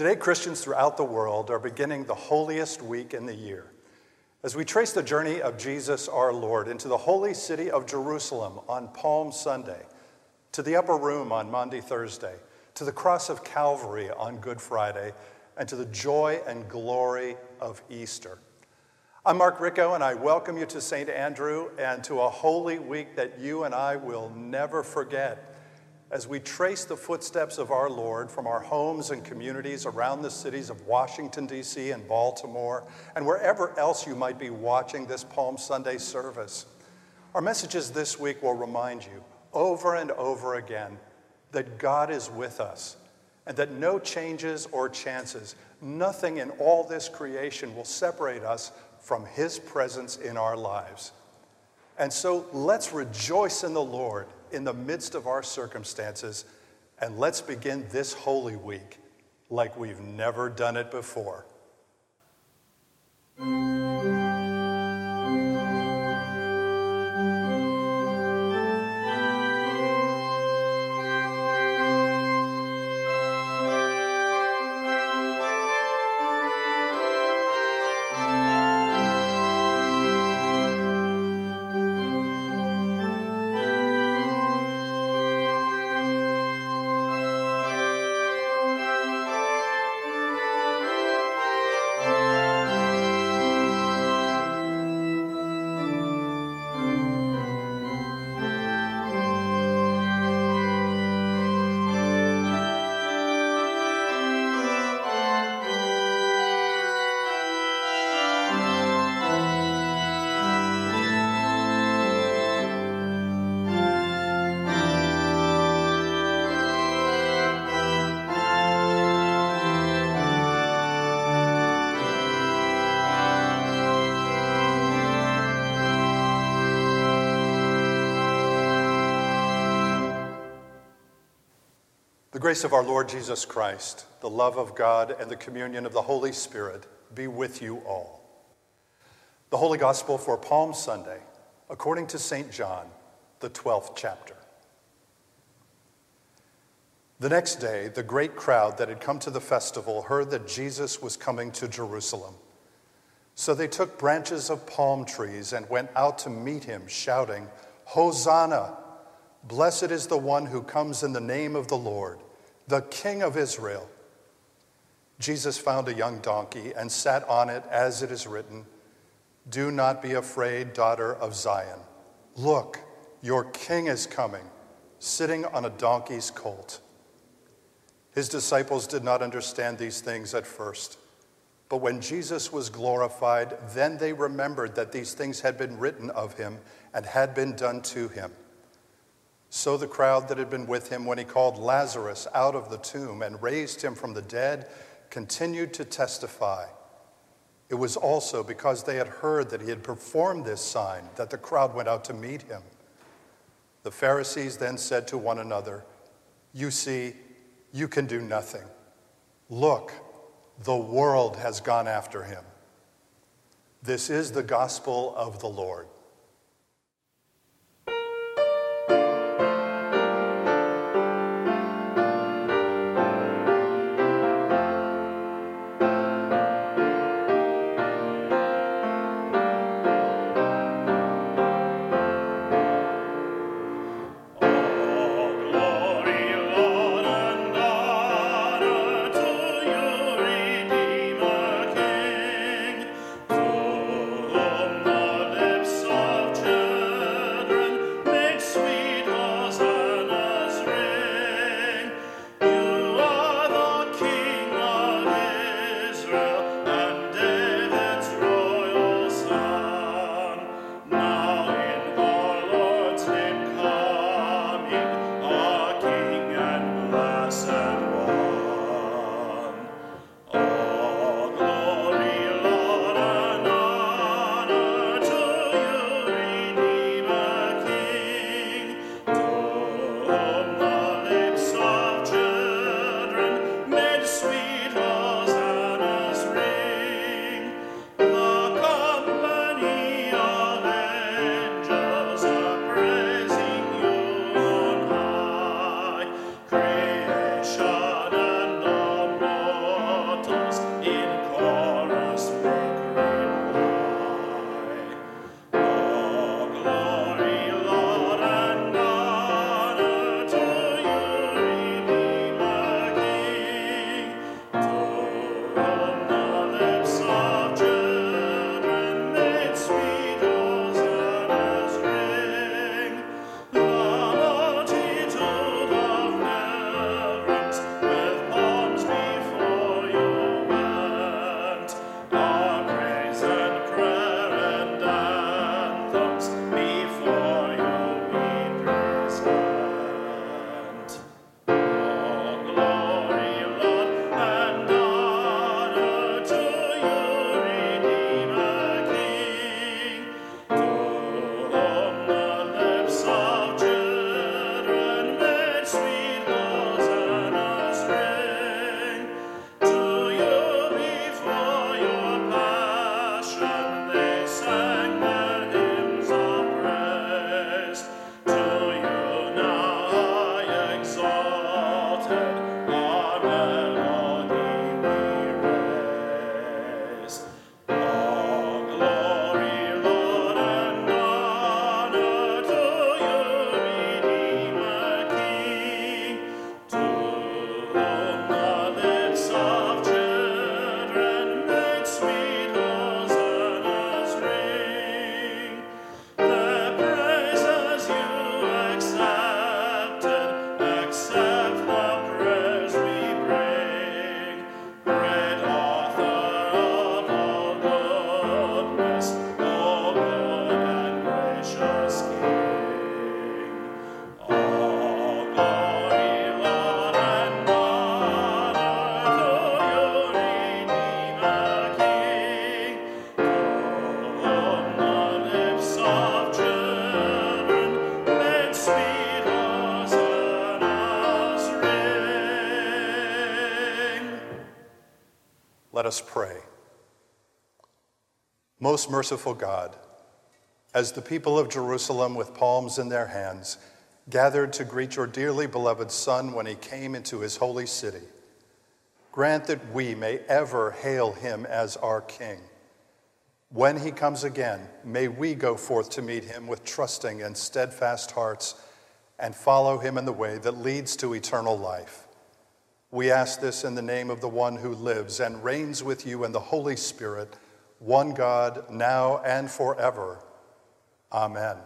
Today, Christians throughout the world are beginning the holiest week in the year as we trace the journey of Jesus our Lord into the holy city of Jerusalem on Palm Sunday, to the upper room on Maundy Thursday, to the cross of Calvary on Good Friday, and to the joy and glory of Easter. I'm Mark Ricco, and I welcome you to St. Andrew and to a holy week that you and I will never forget as we trace the footsteps of our Lord from our homes and communities around the cities of Washington, D.C. and Baltimore, and wherever else you might be watching this Palm Sunday service. Our messages this week will remind you over and over again that God is with us and that no changes or chances, nothing in all this creation will separate us from His presence in our lives. And so let's rejoice in the Lord in the midst of our circumstances, and let's begin this Holy Week like we've never done it before. The grace of our Lord Jesus Christ, the love of God, and the communion of the Holy Spirit be with you all. The Holy Gospel for Palm Sunday, according to St. John, the 12th chapter. The next day, the great crowd that had come to the festival heard that Jesus was coming to Jerusalem. So they took branches of palm trees and went out to meet him, shouting, Hosanna! Blessed is the one who comes in the name of the Lord the King of Israel. Jesus found a young donkey and sat on it, as it is written Do not be afraid, daughter of Zion. Look, your king is coming, sitting on a donkey's colt. His disciples did not understand these things at first. But when Jesus was glorified, then they remembered that these things had been written of him and had been done to him. So the crowd that had been with him when he called Lazarus out of the tomb and raised him from the dead continued to testify. It was also because they had heard that he had performed this sign that the crowd went out to meet him. The Pharisees then said to one another, You see, you can do nothing. Look, the world has gone after him. This is the gospel of the Lord. Us pray. Most merciful God, as the people of Jerusalem with palms in their hands gathered to greet your dearly beloved Son when he came into his holy city, grant that we may ever hail him as our King. When he comes again, may we go forth to meet him with trusting and steadfast hearts and follow him in the way that leads to eternal life. We ask this in the name of the one who lives and reigns with you in the Holy Spirit, one God, now and forever. Amen.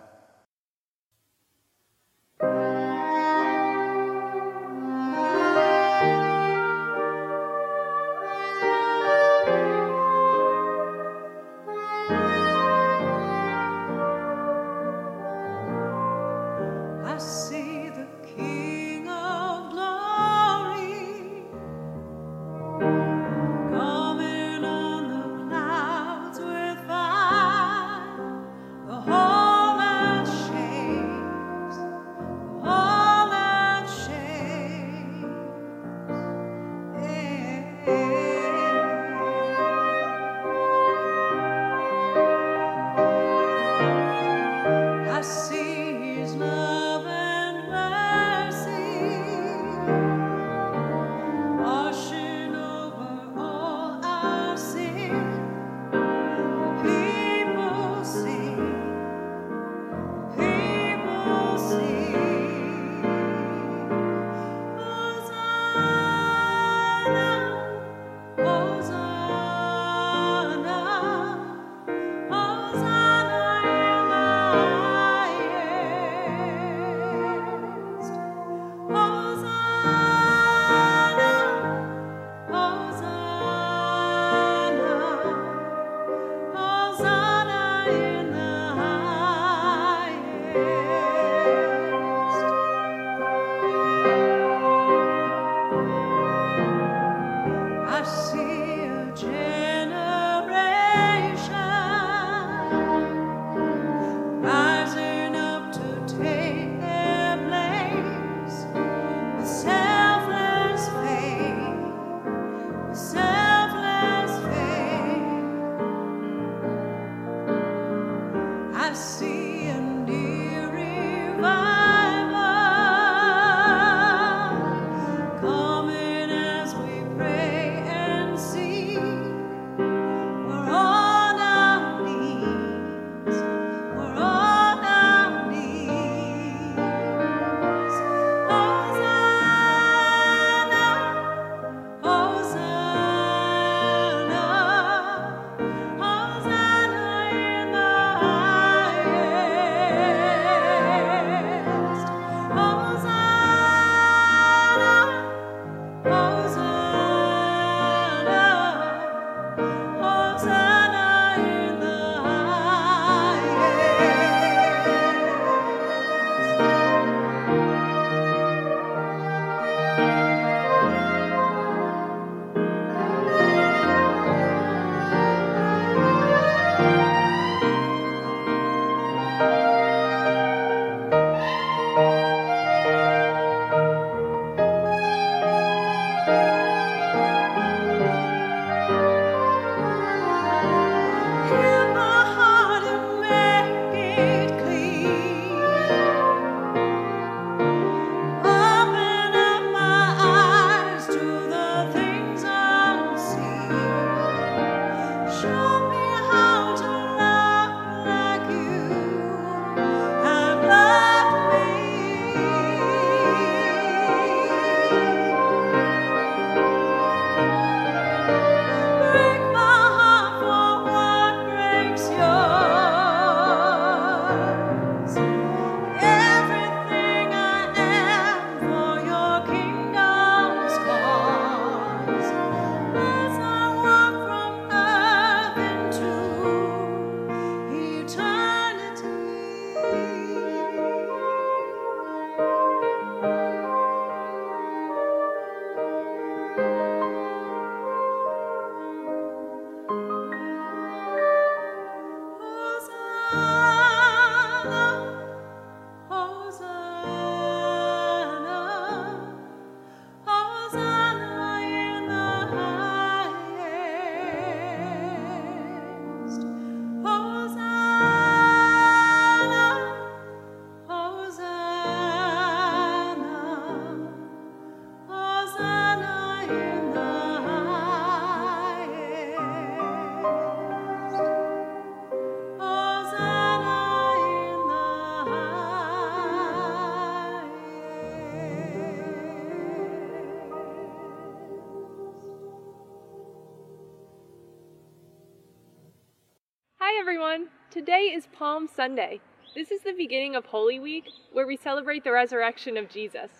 Today is Palm Sunday. This is the beginning of Holy Week, where we celebrate the resurrection of Jesus.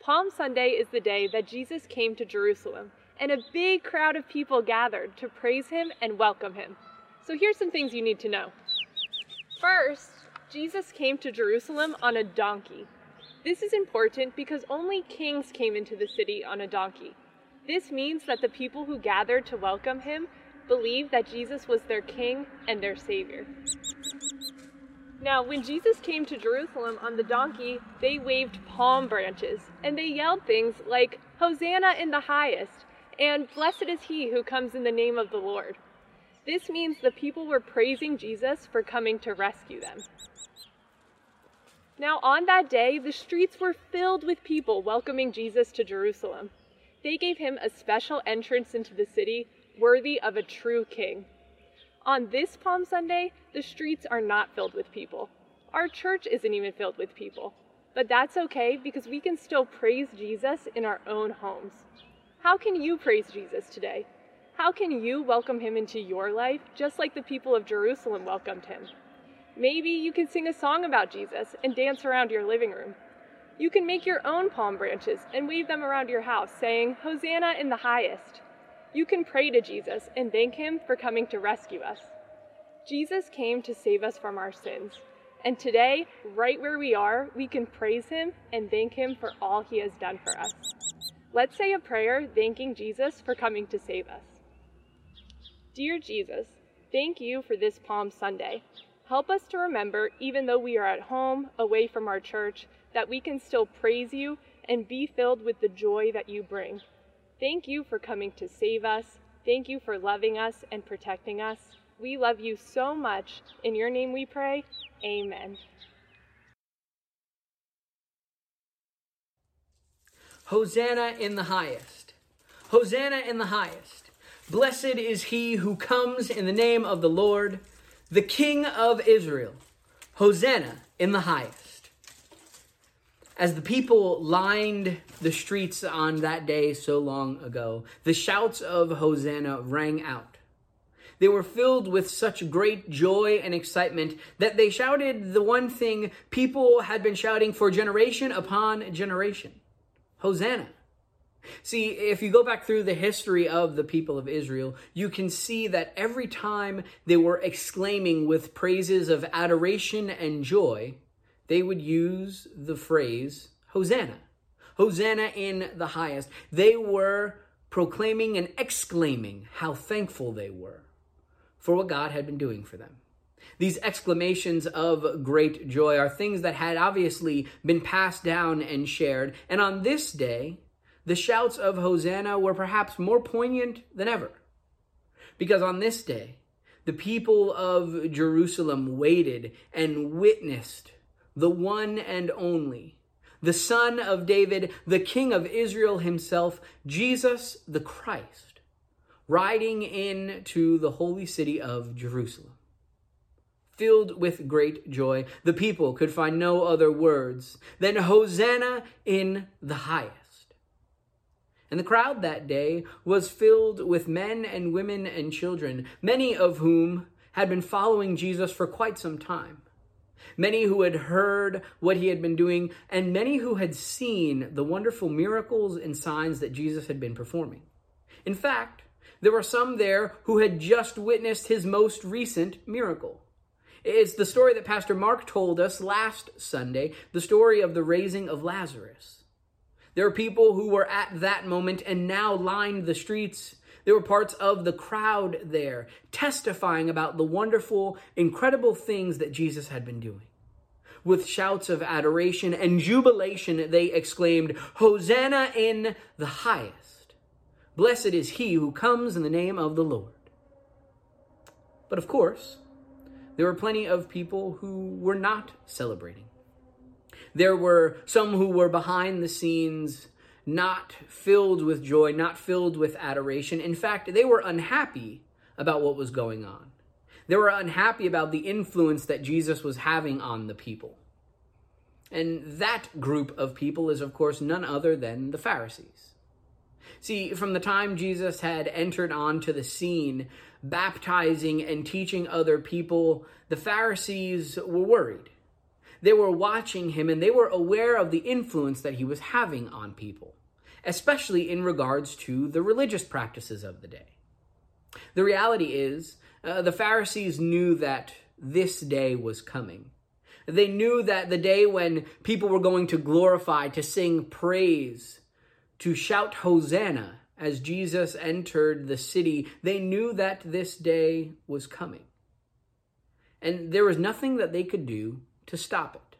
Palm Sunday is the day that Jesus came to Jerusalem, and a big crowd of people gathered to praise him and welcome him. So here's some things you need to know. First, Jesus came to Jerusalem on a donkey. This is important because only kings came into the city on a donkey. This means that the people who gathered to welcome him believed that Jesus was their king and their savior. Now, when Jesus came to Jerusalem on the donkey, they waved palm branches and they yelled things like, Hosanna in the highest, and Blessed is he who comes in the name of the Lord. This means the people were praising Jesus for coming to rescue them. Now, on that day, the streets were filled with people welcoming Jesus to Jerusalem. They gave him a special entrance into the city worthy of a true king. On this Palm Sunday, the streets are not filled with people. Our church isn't even filled with people. But that's okay because we can still praise Jesus in our own homes. How can you praise Jesus today? How can you welcome him into your life just like the people of Jerusalem welcomed him? Maybe you can sing a song about Jesus and dance around your living room. You can make your own palm branches and wave them around your house, saying, Hosanna in the highest. You can pray to Jesus and thank him for coming to rescue us. Jesus came to save us from our sins. And today, right where we are, we can praise him and thank him for all he has done for us. Let's say a prayer thanking Jesus for coming to save us. Dear Jesus, thank you for this Palm Sunday. Help us to remember, even though we are at home, away from our church, that we can still praise you and be filled with the joy that you bring. Thank you for coming to save us. Thank you for loving us and protecting us. We love you so much. In your name we pray. Amen. Hosanna in the highest. Hosanna in the highest. Blessed is he who comes in the name of the Lord, the King of Israel. Hosanna in the highest. As the people lined the streets on that day so long ago, the shouts of Hosanna rang out. They were filled with such great joy and excitement that they shouted the one thing people had been shouting for generation upon generation Hosanna. See, if you go back through the history of the people of Israel, you can see that every time they were exclaiming with praises of adoration and joy, they would use the phrase Hosanna. Hosanna in the highest. They were proclaiming and exclaiming how thankful they were for what God had been doing for them. These exclamations of great joy are things that had obviously been passed down and shared. And on this day, the shouts of Hosanna were perhaps more poignant than ever. Because on this day, the people of Jerusalem waited and witnessed the one and only, the Son of David, the King of Israel himself, Jesus the Christ, riding in to the holy city of Jerusalem. Filled with great joy, the people could find no other words than Hosanna in the highest. And the crowd that day was filled with men and women and children, many of whom had been following Jesus for quite some time. Many who had heard what he had been doing, and many who had seen the wonderful miracles and signs that Jesus had been performing. In fact, there were some there who had just witnessed his most recent miracle. It's the story that Pastor Mark told us last Sunday, the story of the raising of Lazarus. There are people who were at that moment and now lined the streets. There were parts of the crowd there testifying about the wonderful, incredible things that Jesus had been doing. With shouts of adoration and jubilation, they exclaimed, Hosanna in the highest. Blessed is he who comes in the name of the Lord. But of course, there were plenty of people who were not celebrating. There were some who were behind the scenes, not filled with joy, not filled with adoration. In fact, they were unhappy about what was going on. They were unhappy about the influence that Jesus was having on the people. And that group of people is, of course, none other than the Pharisees. See, from the time Jesus had entered onto the scene, baptizing and teaching other people, the Pharisees were worried. They were watching him and they were aware of the influence that he was having on people, especially in regards to the religious practices of the day. The reality is, uh, the Pharisees knew that this day was coming. They knew that the day when people were going to glorify, to sing praise, to shout Hosanna as Jesus entered the city, they knew that this day was coming. And there was nothing that they could do to stop it.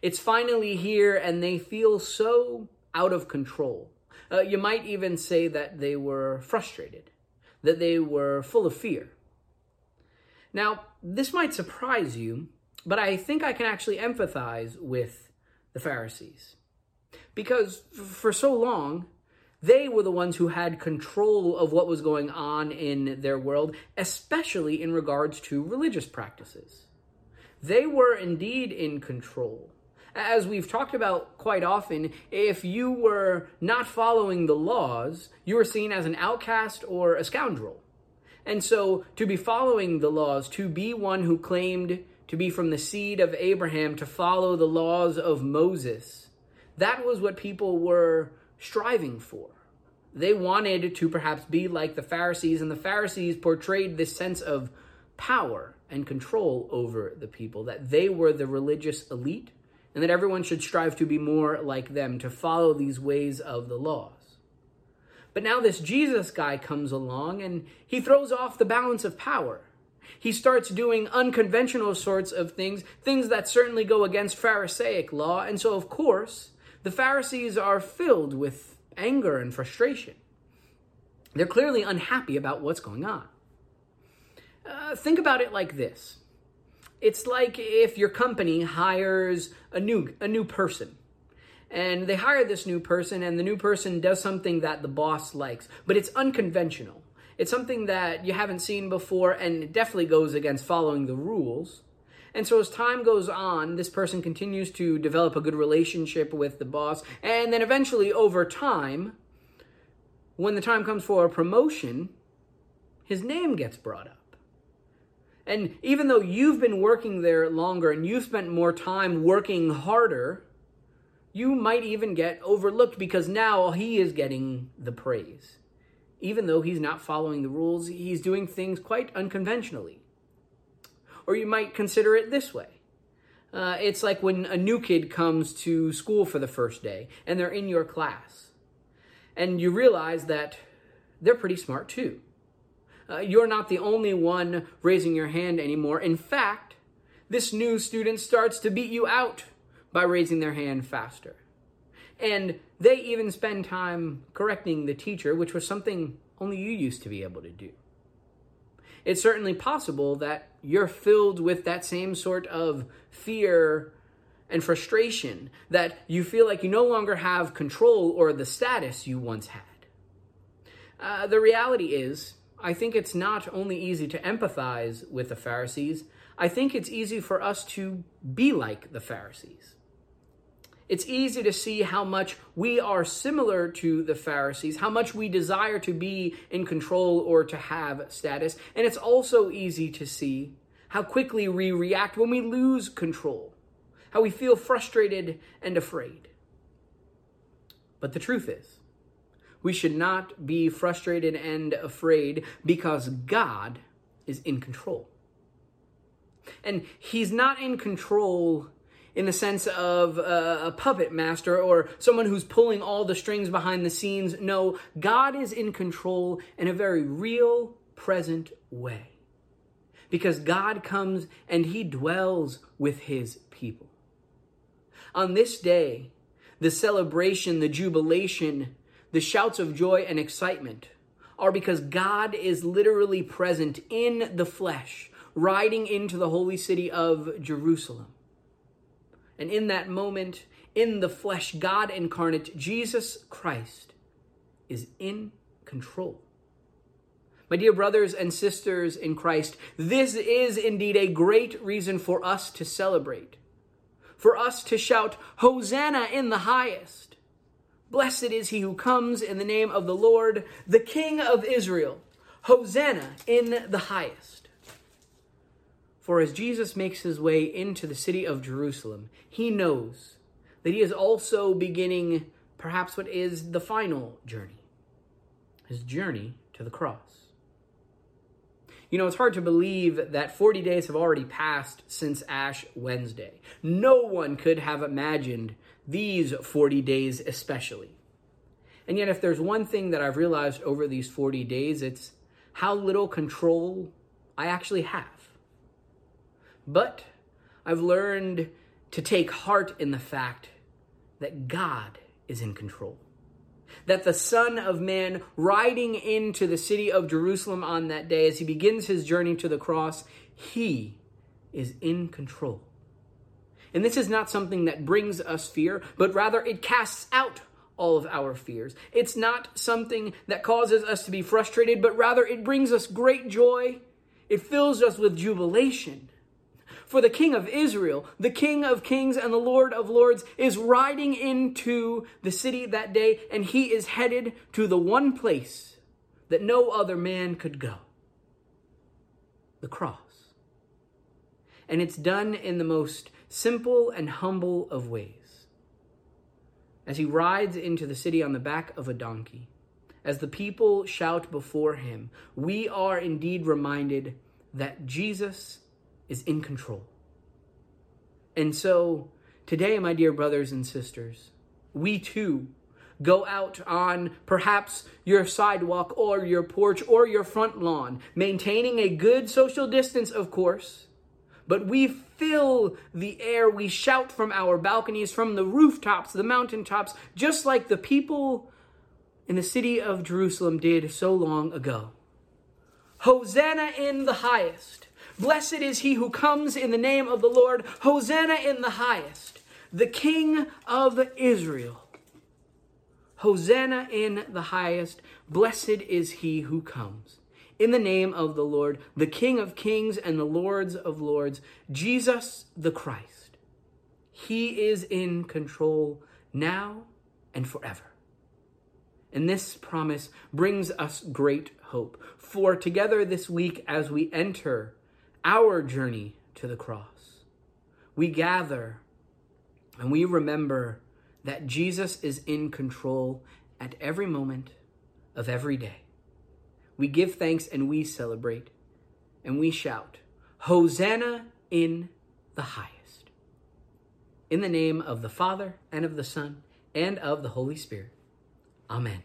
It's finally here, and they feel so out of control. Uh, you might even say that they were frustrated, that they were full of fear. Now, this might surprise you, but I think I can actually empathize with the Pharisees. Because for so long, they were the ones who had control of what was going on in their world, especially in regards to religious practices. They were indeed in control. As we've talked about quite often, if you were not following the laws, you were seen as an outcast or a scoundrel. And so, to be following the laws, to be one who claimed to be from the seed of Abraham, to follow the laws of Moses, that was what people were striving for. They wanted to perhaps be like the Pharisees, and the Pharisees portrayed this sense of power and control over the people, that they were the religious elite, and that everyone should strive to be more like them, to follow these ways of the laws. But now this Jesus guy comes along and he throws off the balance of power. He starts doing unconventional sorts of things, things that certainly go against Pharisaic law. And so, of course, the Pharisees are filled with anger and frustration. They're clearly unhappy about what's going on. Uh, think about it like this it's like if your company hires a new, a new person. And they hire this new person, and the new person does something that the boss likes, but it's unconventional. It's something that you haven't seen before, and it definitely goes against following the rules. And so as time goes on, this person continues to develop a good relationship with the boss. And then eventually, over time, when the time comes for a promotion, his name gets brought up. And even though you've been working there longer and you've spent more time working harder, you might even get overlooked because now he is getting the praise. Even though he's not following the rules, he's doing things quite unconventionally. Or you might consider it this way uh, it's like when a new kid comes to school for the first day and they're in your class, and you realize that they're pretty smart too. Uh, you're not the only one raising your hand anymore. In fact, this new student starts to beat you out by raising their hand faster. And they even spend time correcting the teacher, which was something only you used to be able to do it's certainly possible that you're filled with that same sort of fear and frustration, that you feel like you no longer have control or the status you once had. Uh, the reality is, I think it's not only easy to empathize with the Pharisees, I think it's easy for us to be like the Pharisees it's easy to see how much we are similar to the Pharisees, how much we desire to be in control or to have status. And it's also easy to see how quickly we react when we lose control, how we feel frustrated and afraid. But the truth is, we should not be frustrated and afraid because God is in control. And He's not in control in the sense of a, a puppet master or someone who's pulling all the strings behind the scenes. No, God is in control in a very real, present way. Because God comes and he dwells with his people. On this day, the celebration, the jubilation, the shouts of joy and excitement are because God is literally present in the flesh, riding into the holy city of Jerusalem. And in that moment, in the flesh, God incarnate, Jesus Christ, is in control. My dear brothers and sisters in Christ, this is indeed a great reason for us to celebrate, for us to shout, Hosanna in the highest. Blessed is he who comes in the name of the Lord, the King of Israel. Hosanna in the highest. For as Jesus makes his way into the city of Jerusalem, he knows that he is also beginning perhaps what is the final journey his journey to the cross. You know, it's hard to believe that 40 days have already passed since Ash Wednesday. No one could have imagined these 40 days, especially. And yet, if there's one thing that I've realized over these 40 days, it's how little control I actually have. But I've learned to take heart in the fact that God is in control that the Son of Man, riding into the city of Jerusalem on that day as he begins his journey to the cross, he is in control. And this is not something that brings us fear, but rather it casts out all of our fears. It's not something that causes us to be frustrated, but rather it brings us great joy. It fills us with jubilation. For the King of Israel, the King of kings and the Lord of lords, is riding into the city that day, and he is headed to the one place that no other man could go the cross. And it's done in the most simple and humble of ways. As he rides into the city on the back of a donkey, as the people shout before him, we are indeed reminded that Jesus is in control. And so, today, my dear brothers and sisters, we too go out on perhaps your sidewalk or your porch or your front lawn, maintaining a good social distance, of course. But we fill the air, we shout from our balconies, from the rooftops, the mountaintops, just like the people in the city of Jerusalem did so long ago. Hosanna in the highest. Blessed is he who comes in the name of the Lord. Hosanna in the highest, the King of Israel. Hosanna in the highest. Blessed is he who comes. In the name of the Lord, the King of kings and the Lords of lords, Jesus the Christ. He is in control now and forever. And this promise brings us great hope. For together this week, as we enter our journey to the cross. We gather and we remember that Jesus is in control at every moment of every day. We give thanks and we celebrate and we shout, Hosanna in the highest. In the name of the Father and of the Son and of the Holy Spirit. Amen.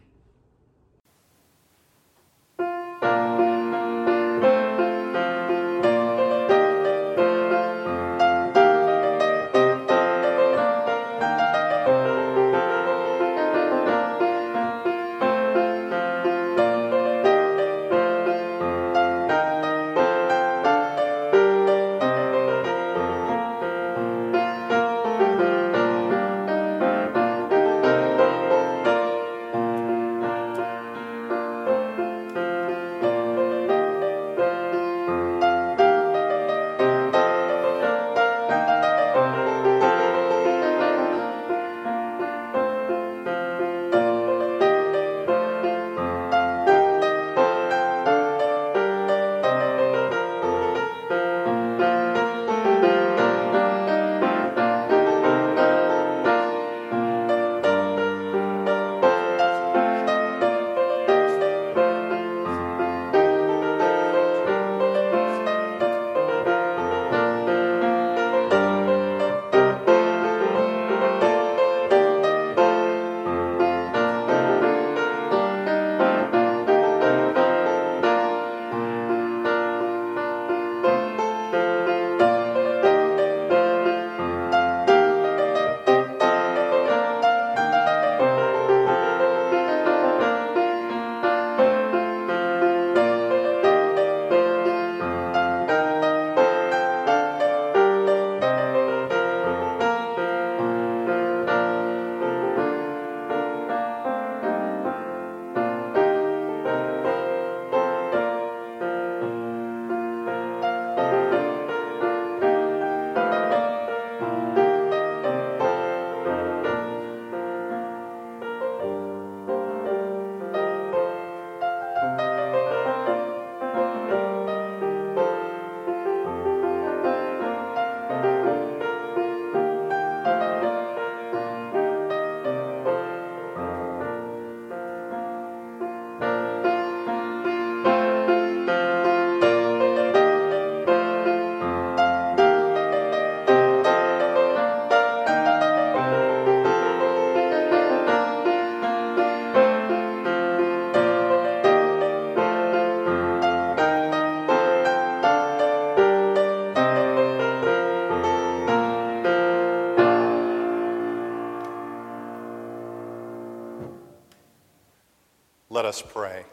Us pray.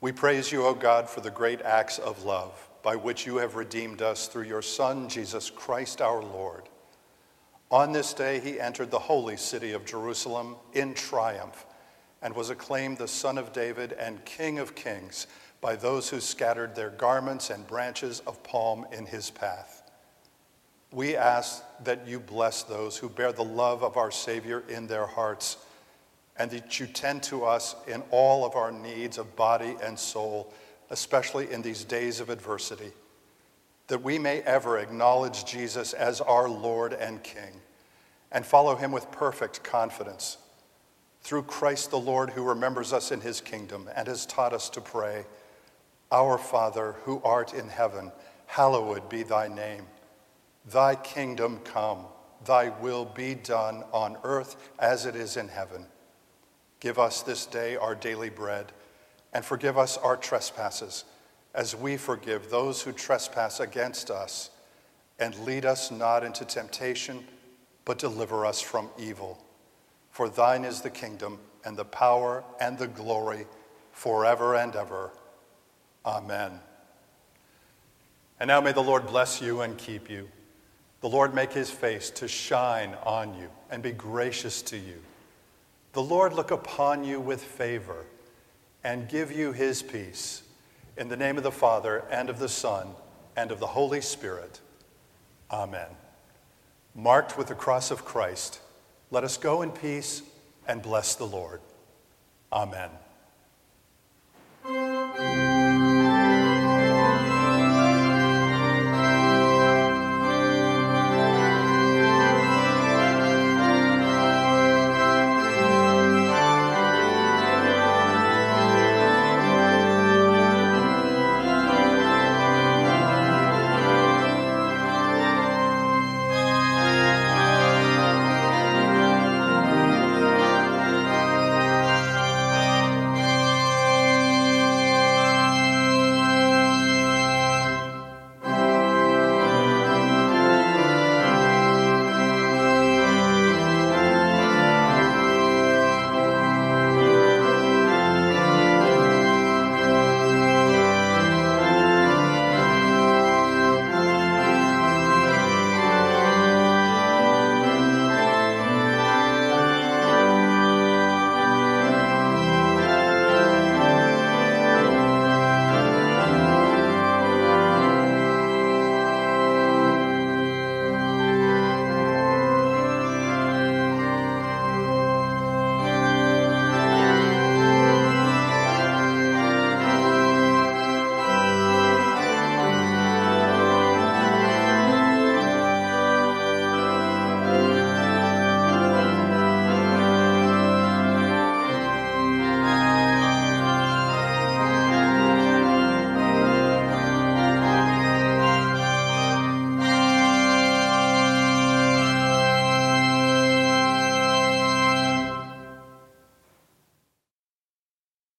We praise you, O God, for the great acts of love by which you have redeemed us through your Son, Jesus Christ our Lord. On this day, he entered the holy city of Jerusalem in triumph and was acclaimed the Son of David and King of Kings by those who scattered their garments and branches of palm in his path. We ask that you bless those who bear the love of our Savior in their hearts and that you tend to us in all of our needs of body and soul, especially in these days of adversity, that we may ever acknowledge Jesus as our Lord and King and follow him with perfect confidence. Through Christ the Lord, who remembers us in his kingdom and has taught us to pray, Our Father, who art in heaven, hallowed be thy name. Thy kingdom come, thy will be done on earth as it is in heaven. Give us this day our daily bread, and forgive us our trespasses, as we forgive those who trespass against us. And lead us not into temptation, but deliver us from evil. For thine is the kingdom, and the power, and the glory, forever and ever. Amen. And now may the Lord bless you and keep you. The Lord make his face to shine on you and be gracious to you. The Lord look upon you with favor and give you his peace. In the name of the Father, and of the Son, and of the Holy Spirit. Amen. Marked with the cross of Christ, let us go in peace and bless the Lord. Amen.